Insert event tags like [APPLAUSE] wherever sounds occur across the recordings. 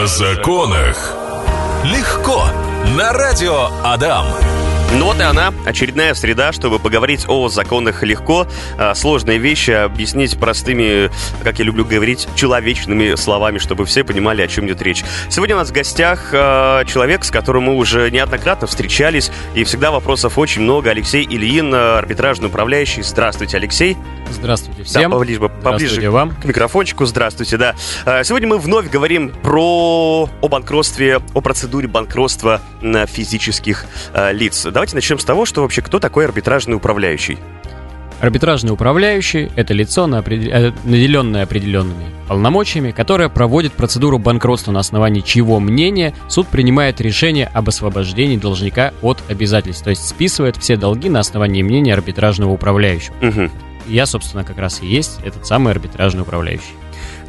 О законах. Легко. На радио Адам. Ну вот и она, очередная среда, чтобы поговорить о законах легко. А, сложные вещи объяснить простыми, как я люблю говорить, человечными словами, чтобы все понимали, о чем идет речь. Сегодня у нас в гостях а, человек, с которым мы уже неоднократно встречались, и всегда вопросов очень много. Алексей Ильин, арбитражный управляющий. Здравствуйте, Алексей. Здравствуйте всем. Да, поближе, поближе вам. к микрофончику. Здравствуйте, да. А, Сегодня мы вновь говорим про о банкротстве, о процедуре банкротства на физических а, лиц. Давайте начнем с того, что вообще кто такой арбитражный управляющий? Арбитражный управляющий – это лицо, э, наделенное определенными полномочиями, которое проводит процедуру банкротства, на основании чьего мнения суд принимает решение об освобождении должника от обязательств, то есть списывает все долги на основании мнения арбитражного управляющего. Мгм. Я, собственно, как раз и есть этот самый арбитражный управляющий.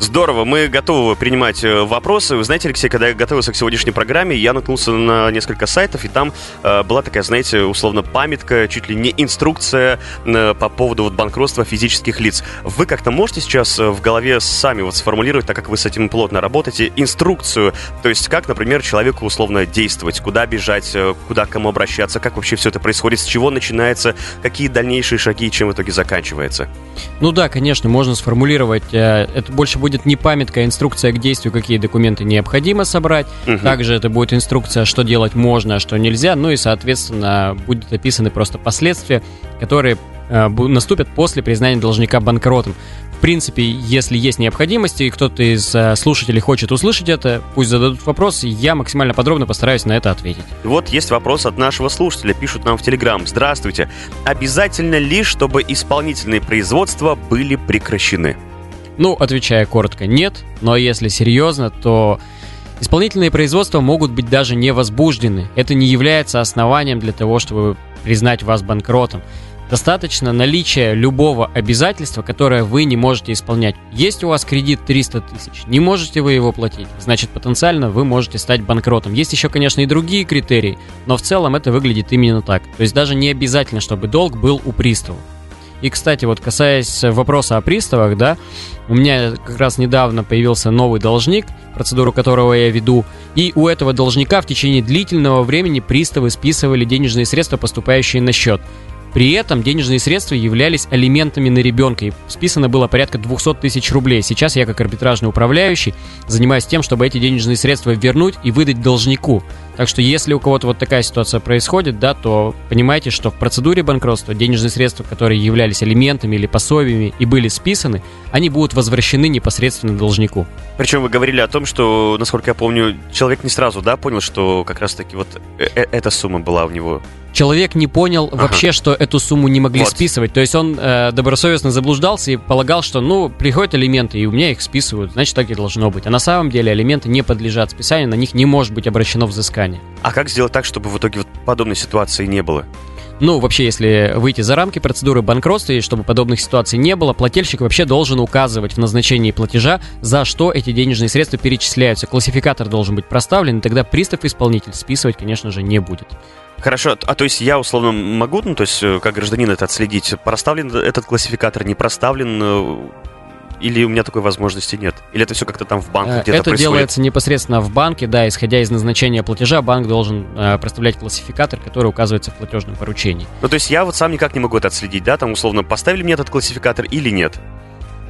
Здорово, мы готовы принимать э, вопросы. Вы знаете, Алексей, когда я готовился к сегодняшней программе, я наткнулся на несколько сайтов, и там э, была такая, знаете, условно памятка, чуть ли не инструкция э, по поводу вот банкротства физических лиц. Вы как-то можете сейчас э, в голове сами вот сформулировать, так как вы с этим плотно работаете, инструкцию, то есть как, например, человеку условно действовать, куда бежать, э, куда к кому обращаться, как вообще все это происходит, с чего начинается, какие дальнейшие шаги и чем в итоге заканчивается? Ну да, конечно, можно сформулировать. Это больше будет не памятка, а инструкция к действию, какие документы необходимо собрать. Мгм. Также это будет инструкция, что делать можно, а что нельзя. Ну и, соответственно, будут описаны просто последствия, которые э, наступят после признания должника банкротом. В принципе, если есть необходимость, и кто-то из э, слушателей хочет услышать это, пусть зададут вопрос, и я максимально подробно постараюсь на это ответить. Вот есть вопрос от нашего слушателя, пишут нам в Телеграм. Здравствуйте. Обязательно ли, чтобы исполнительные производства были прекращены? Ну, отвечая коротко, нет, но если серьезно, то исполнительные производства могут быть даже не возбуждены. Это не является основанием для того, чтобы признать вас банкротом. Достаточно наличия любого обязательства, которое вы не можете исполнять. Есть у вас кредит 300 тысяч, не можете вы его платить, значит потенциально вы можете стать банкротом. Есть еще, конечно, и другие критерии, но в целом это выглядит именно так. То есть даже не обязательно, чтобы долг был у пристава. И, кстати, вот касаясь вопроса о приставах, да, у меня как раз недавно появился новый должник, процедуру которого я веду, и у этого должника в течение длительного времени приставы списывали денежные средства, поступающие на счет. При этом денежные средства являлись алиментами на ребенка, и списано было порядка 200 тысяч рублей. Сейчас я, как арбитражный управляющий, занимаюсь тем, чтобы эти денежные средства вернуть и выдать должнику. Так что если у кого-то вот такая ситуация происходит, да, то понимайте, что в процедуре банкротства денежные средства, которые являлись алиментами или пособиями и были списаны, они будут возвращены непосредственно должнику. Причем вы говорили о том, что, насколько я помню, человек не сразу, да, понял, что как раз-таки вот э- э- эта сумма была у него. Человек не понял Ага. вообще, что эту сумму не могли Вот. списывать. То есть он э, добросовестно заблуждался и полагал, что, ну, приходят алименты, и у меня их списывают, значит, так и должно быть. А на самом деле алименты не подлежат списанию, на них не может быть обращено взыскание. А как сделать так, чтобы в итоге вот подобной ситуации не было? Ну, вообще, если выйти за рамки процедуры банкротства, и чтобы подобных ситуаций не было, плательщик вообще должен указывать в назначении платежа, за что эти денежные средства перечисляются. Классификатор должен быть проставлен, и тогда пристав-исполнитель списывать, конечно же, не будет. Хорошо, а то есть я условно могу, ну то есть э, как гражданин это отследить, проставлен этот классификатор, не проставлен, э, или у меня такой возможности нет? Или это все как-то там в банке Э, где-то Это происходит? делается непосредственно в банке, да, исходя из назначения платежа, банк должен э, проставлять классификатор, который указывается в платежном поручении. Ну то есть я вот сам никак не могу это отследить, да, там условно поставили мне этот классификатор или нет?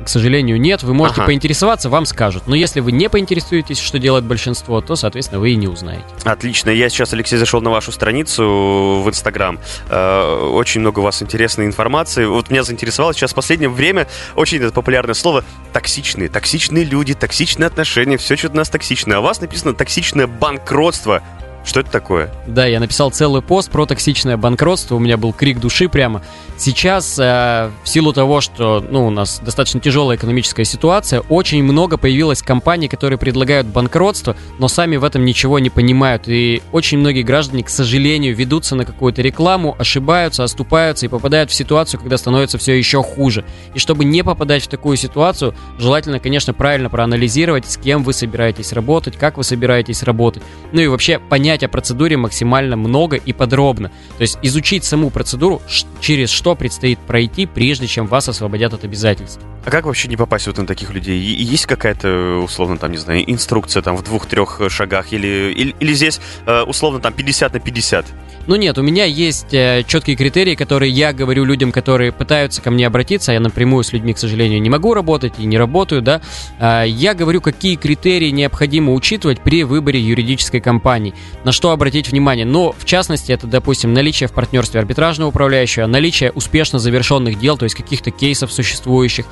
К сожалению, нет. Вы можете Ага. поинтересоваться, вам скажут. Но если вы не поинтересуетесь, что делает большинство, то, соответственно, вы и не узнаете. Отлично. Я сейчас, Алексей, зашел на вашу страницу в Инстаграм. Э, Очень много у вас интересной информации. Вот меня заинтересовало сейчас в последнее время очень это популярное слово токсичные. Токсичные люди, токсичные отношения, все что-то у нас токсичное. А у вас написано токсичное банкротство. Что это такое? Да, я написал целый пост про токсичное банкротство, у меня был крик души прямо. Сейчас, э, в силу того, что ну, у нас достаточно тяжелая экономическая ситуация, очень много появилось компаний, которые предлагают банкротство, но сами в этом ничего не понимают. И очень многие граждане, к сожалению, ведутся на какую-то рекламу, ошибаются, оступаются и попадают в ситуацию, когда становится все еще хуже. И чтобы не попадать в такую ситуацию, желательно, конечно, правильно проанализировать, с кем вы собираетесь работать, как вы собираетесь работать. Ну и вообще понять о процедуре максимально много и подробно. То есть изучить саму процедуру, через что предстоит пройти, прежде чем вас освободят от обязательств. А как вообще не попасть вот на таких людей? И есть какая-то, условно, там, не знаю, инструкция там в двух-трех шагах? Или, или, или здесь, э, условно, там 50 на 50? Ну нет, у меня есть э, четкие критерии, которые я говорю людям, которые пытаются ко мне обратиться, я напрямую с людьми, к сожалению, не могу работать и не работаю, да. Э, я говорю, какие критерии необходимо учитывать при выборе юридической компании, на что обратить внимание. Но, в частности, это, допустим, наличие в партнерстве арбитражного управляющего, наличие успешно завершенных дел, то есть каких-то кейсов существующих,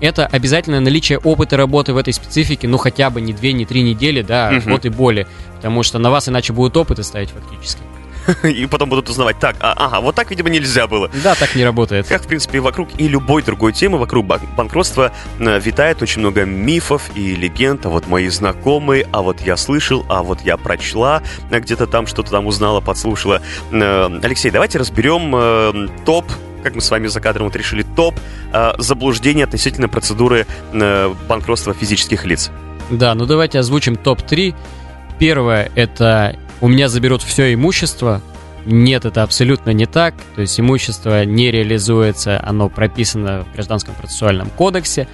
это обязательно наличие опыта работы в этой специфике, ну хотя бы не две, не три недели, да, год и более, потому что на вас иначе будут опыты ставить фактически. [LAUGHS] И потом будут узнавать, так, а, ага, вот так, видимо, нельзя было. Да, так не работает. Как, в принципе, вокруг и любой другой темы, вокруг бан- банкротства э, витает очень много мифов и легенд. А вот мои знакомые, а вот я слышал, а вот я прочла, а где-то там что-то там узнала, подслушала. Э, Алексей, давайте разберем э, топ как мы с вами за кадром вот решили, топ э, заблуждений относительно процедуры э, банкротства физических лиц. Да, ну давайте озвучим топ-3. Первое – это «у меня заберут все имущество». Нет, это абсолютно не так. То есть имущество не реализуется, оно прописано в Гражданском процессуальном кодексе.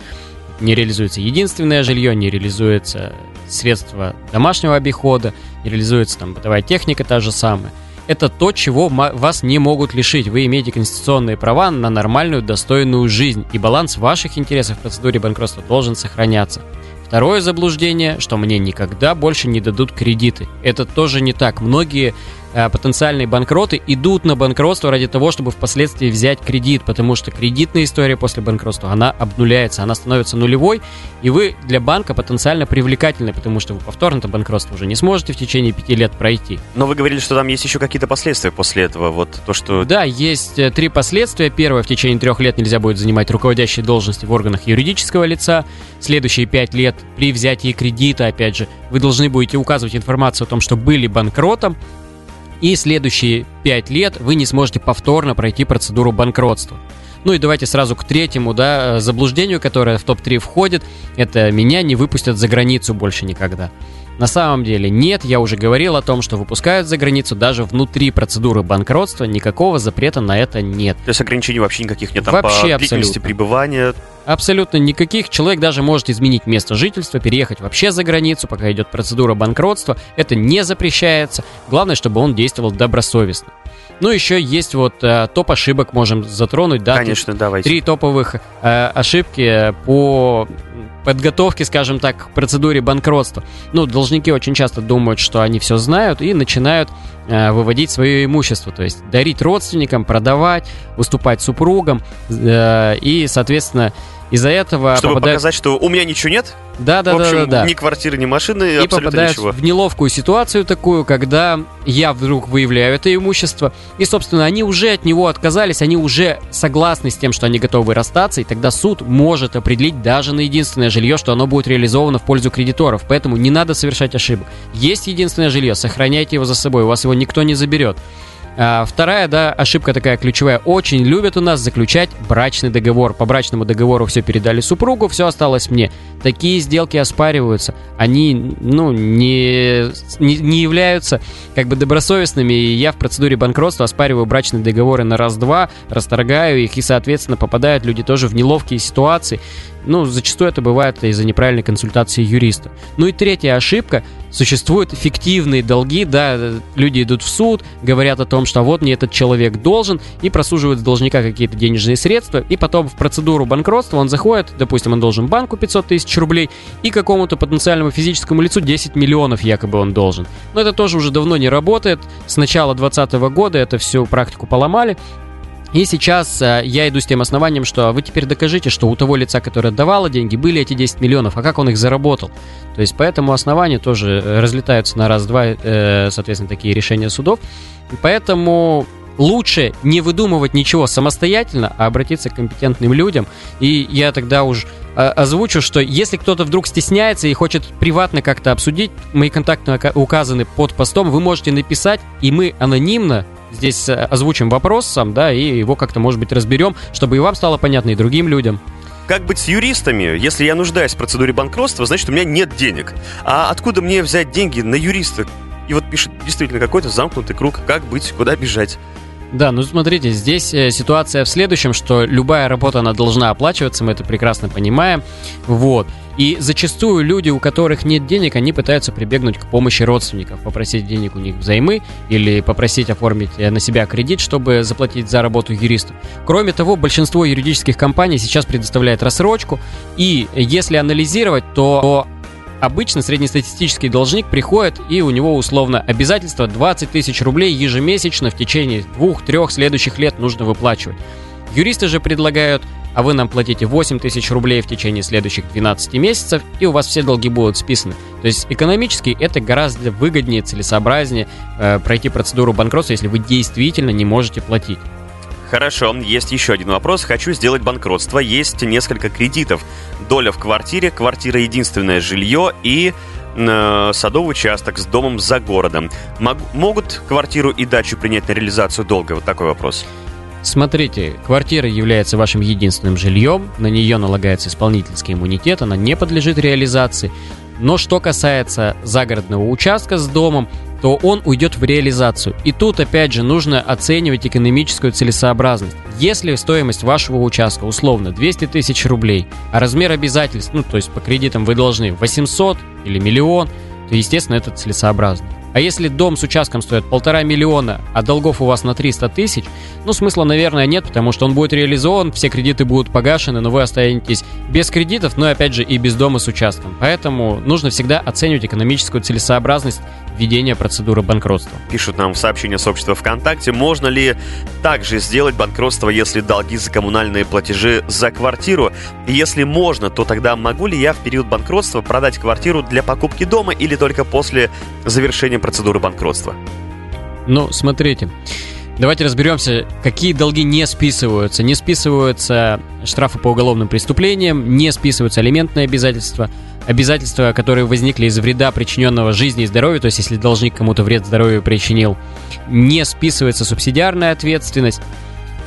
Не реализуется единственное жилье, не реализуется средства домашнего обихода, не реализуется там бытовая техника та же самая. Это то, чего вас не могут лишить. Вы имеете конституционные права на нормальную, достойную жизнь. И баланс ваших интересов в процедуре банкротства должен сохраняться. Второе заблуждение, что мне никогда больше не дадут кредиты. Это тоже не так. Многие потенциальные банкроты идут на банкротство ради того, чтобы впоследствии взять кредит, потому что кредитная история после банкротства, она обнуляется, она становится нулевой, и вы для банка потенциально привлекательны, потому что вы повторно-то банкротство уже не сможете в течение пяти лет пройти. Но вы говорили, что там есть еще какие-то последствия после этого. Вот то, что... Да, есть э, три последствия. Первое, в течение трех лет нельзя будет занимать руководящие должности в органах юридического лица. Следующие пять лет при взятии кредита, опять же, вы должны будете указывать информацию о том, что были банкротом. И следующие пять лет вы не сможете повторно пройти процедуру банкротства. Ну и давайте сразу к третьему, да, э, заблуждению, которое в топ-3 входит. Это меня не выпустят за границу больше никогда. На самом деле нет, я уже говорил о том, что выпускают за границу даже внутри процедуры банкротства, никакого запрета на это нет. То есть ограничений вообще никаких нет там Вообще по длительности пребывания. Абсолютно никаких. Человек даже может изменить место жительства, переехать вообще за границу, пока идет процедура банкротства. Это не запрещается. Главное, чтобы он действовал добросовестно. Ну, еще есть вот э, топ ошибок можем затронуть, да? Конечно, давайте. Три топовых э, ошибки по подготовке, скажем так, к процедуре банкротства. Ну, должники очень часто думают, что они все знают и начинают э, выводить свое имущество, то есть дарить родственникам, продавать, уступать супругам э, и, соответственно, из-за этого Чтобы попадают... показать, что у меня ничего нет. Да, да, в да, общем, да, да. ни квартиры, ни машины, И абсолютно ничего. в неловкую ситуацию такую, когда я вдруг выявляю это имущество, и, собственно, они уже от него отказались, они уже согласны с тем, что они готовы расстаться, и тогда суд может определить даже на единственное жилье, что оно будет реализовано в пользу кредиторов. Поэтому не надо совершать ошибок. Есть единственное жилье, сохраняйте его за собой, у вас его никто не заберет. А, Вторая, да, ошибка такая ключевая. Очень любят у нас заключать брачный договор. По брачному договору все передали супругу, все осталось мне. Такие сделки оспариваются. Они, ну, не, не, не являются как бы добросовестными. И я в процедуре банкротства оспариваю брачные договоры на раз-два, расторгаю их, и, соответственно, попадают люди тоже в неловкие ситуации. Ну, зачастую это бывает из-за неправильной консультации юриста. Ну и третья ошибка. Существуют фиктивные долги, да, люди идут в суд, говорят о том, что вот мне этот человек должен, и просуживают с должника какие-то денежные средства, и потом в процедуру банкротства он заходит, допустим, он должен банку 500 тысяч рублей, и какому-то потенциальному физическому лицу 10 миллионов якобы он должен. Но это тоже уже давно не работает. С начала 2020 года это всю практику поломали. И сейчас э, я иду с тем основанием, что вы теперь докажите, что у того лица, которое отдавало деньги, были эти 10 миллионов, а как он их заработал. То есть по этому основанию тоже э, разлетаются на раз-два, э, соответственно, такие решения судов. И Поэтому лучше не выдумывать ничего самостоятельно, а обратиться к компетентным людям. И я тогда уж озвучу, что если кто-то вдруг стесняется и хочет приватно как-то обсудить, мои контакты указаны под постом, вы можете написать, и мы анонимно здесь э, озвучим вопрос сам, да, и его как-то, может быть, разберем, чтобы и вам стало понятно, и другим людям. Как быть с юристами? Если я нуждаюсь в процедуре банкротства, значит, у меня нет денег. А откуда мне взять деньги на юриста? И вот пишет действительно какой-то замкнутый круг. Как быть? Куда бежать? Да, ну смотрите, здесь э, ситуация в следующем, что любая работа, она должна оплачиваться, мы это прекрасно понимаем, вот. И зачастую люди, у которых нет денег, они пытаются прибегнуть к помощи родственников, попросить денег у них взаймы или попросить оформить э, на себя кредит, чтобы заплатить за работу юристу. Кроме того, большинство юридических компаний сейчас предоставляет рассрочку, и если анализировать, то Обычно среднестатистический должник приходит и у него условно обязательство 20 тысяч рублей ежемесячно в течение двух-трех следующих лет нужно выплачивать. Юристы же предлагают а вы нам платите 8 тысяч рублей в течение следующих 12 месяцев, и у вас все долги будут списаны. То есть экономически это гораздо выгоднее, целесообразнее э, пройти процедуру банкротства, если вы действительно не можете платить. Хорошо, есть еще один вопрос. Хочу сделать банкротство. Есть несколько кредитов. Доля в квартире, квартира единственное жилье и э, садовый участок с домом за городом. Мог, могут квартиру и дачу принять на реализацию долга? Вот такой вопрос. Смотрите, квартира является вашим единственным жильем, на нее налагается исполнительский иммунитет, она не подлежит реализации. Но что касается загородного участка с домом, то он уйдет в реализацию. И тут, опять же, нужно оценивать экономическую целесообразность. Если стоимость вашего участка условно 200 тысяч рублей, а размер обязательств, ну то есть по кредитам вы должны 800 или миллион, то, естественно, это целесообразно. А если дом с участком стоит полтора миллиона, а долгов у вас на 300 тысяч, ну смысла, наверное, нет, потому что он будет реализован, все кредиты будут погашены, но вы останетесь без кредитов, но опять же и без дома с участком. Поэтому нужно всегда оценивать экономическую целесообразность введения процедуры банкротства. Пишут нам в сообщении сообщества ВКонтакте, можно ли также сделать банкротство, если долги за коммунальные платежи за квартиру? Если можно, то тогда могу ли я в период банкротства продать квартиру для покупки дома или только после завершения процедуры банкротства? Ну, смотрите. Давайте разберемся, какие долги не списываются. Не списываются штрафы по уголовным преступлениям, не списываются алиментные обязательства, обязательства, которые возникли из вреда, причиненного жизни и здоровью, то есть если должник кому-то вред здоровью причинил, не списывается субсидиарная ответственность.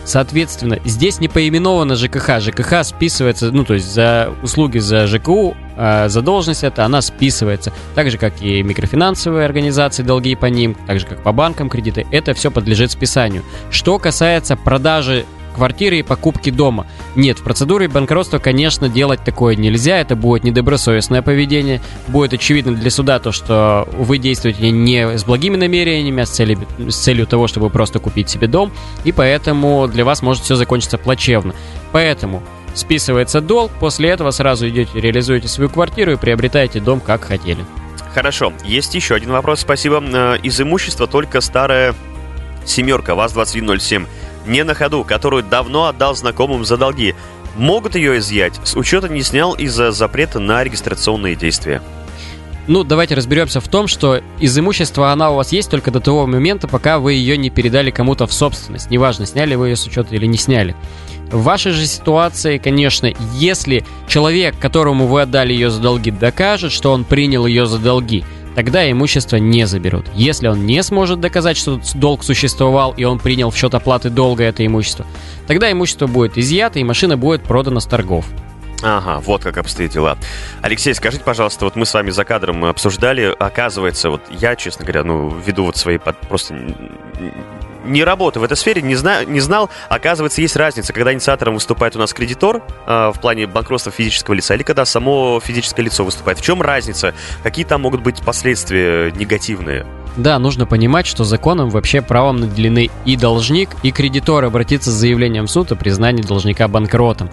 Соответственно, здесь не поименовано ЖКХ. ЖКХ списывается, ну, то есть за услуги за ЖКУ, а задолженность это, она списывается. Так же, как и микрофинансовые организации, долги по ним, так же, как по банкам кредиты, это все подлежит списанию. Что касается продажи квартиры и покупки дома. Нет, в процедуре банкротства, конечно, делать такое нельзя, это будет недобросовестное поведение, будет очевидно для суда то, что вы действуете не с благими намерениями, а с целью, с целью того, чтобы просто купить себе дом, и поэтому для вас может все закончиться плачевно. Поэтому списывается долг, после этого сразу идете, реализуете свою квартиру и приобретаете дом, как хотели. Хорошо, есть еще один вопрос, спасибо. Э, из имущества только старая семерка ВАЗ-2107 не на ходу, которую давно отдал знакомым за долги, могут ее изъять, с учета не снял из-за запрета на регистрационные действия. Ну, давайте разберемся в том, что из имущества она у вас есть только до того момента, пока вы ее не передали кому-то в собственность. Неважно, сняли вы ее с учета или не сняли. В вашей же ситуации, конечно, если человек, которому вы отдали ее за долги, докажет, что он принял ее за долги, тогда имущество не заберут. Если он не сможет доказать, что долг существовал и он принял в счет оплаты долга это имущество, тогда имущество будет изъято и машина будет продана с торгов. Ага, вот как обстоят дела. Алексей, скажите, пожалуйста, вот мы с вами за кадром обсуждали, оказывается, вот я, честно говоря, ну, веду вот свои под... просто не работаю в этой сфере, не, зна, не знал. Оказывается, есть разница, когда инициатором выступает у нас кредитор э, в плане банкротства физического лица, или когда само физическое лицо выступает. В чем разница? Какие там могут быть последствия негативные? Да, нужно понимать, что законом вообще правом наделены и должник, и кредитор обратиться с заявлением в суд о признании должника банкротом.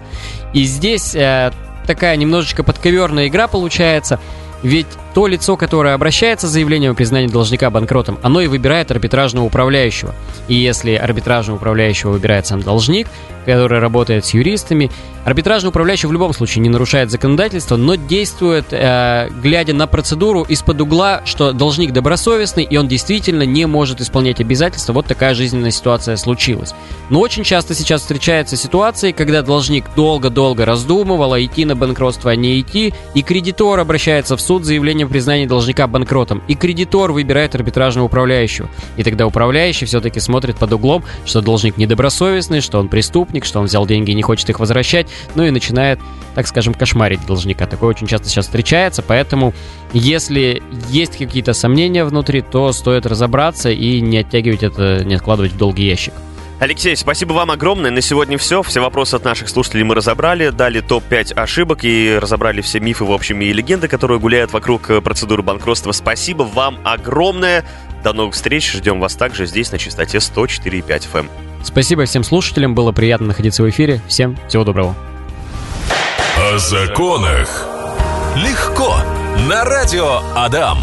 И здесь э, такая немножечко подковерная игра получается – ведь то лицо, которое обращается с заявлением о признании должника банкротом, оно и выбирает арбитражного управляющего. И если арбитражного управляющего выбирает сам должник, который работает с юристами, арбитражный управляющий в любом случае не нарушает законодательство, но действует, э, глядя на процедуру из-под угла, что должник добросовестный, и он действительно не может исполнять обязательства. Вот такая жизненная ситуация случилась. Но очень часто сейчас встречаются ситуации, когда должник долго-долго раздумывал, а идти на банкротство, а не идти, и кредитор обращается в суд с заявлением о признании должника банкротом, и кредитор выбирает арбитражного управляющего. И тогда управляющий все-таки смотрит под углом, что должник недобросовестный, что он преступник, что он взял деньги и не хочет их возвращать, ну и начинает, так скажем, кошмарить должника. Такое очень часто сейчас встречается, поэтому если есть какие-то сомнения внутри, то стоит разобраться и не оттягивать это, не откладывать в долгий ящик. Алексей, спасибо вам огромное. На сегодня все. Все вопросы от наших слушателей мы разобрали, дали топ-5 ошибок и разобрали все мифы, в общем, и легенды, которые гуляют вокруг э, процедуры банкротства. Спасибо вам огромное. До новых встреч. Ждем вас также здесь на частоте 104,5 FM. Спасибо всем слушателям. Было приятно находиться в эфире. Всем всего доброго. О законах. Легко. На радио Адам.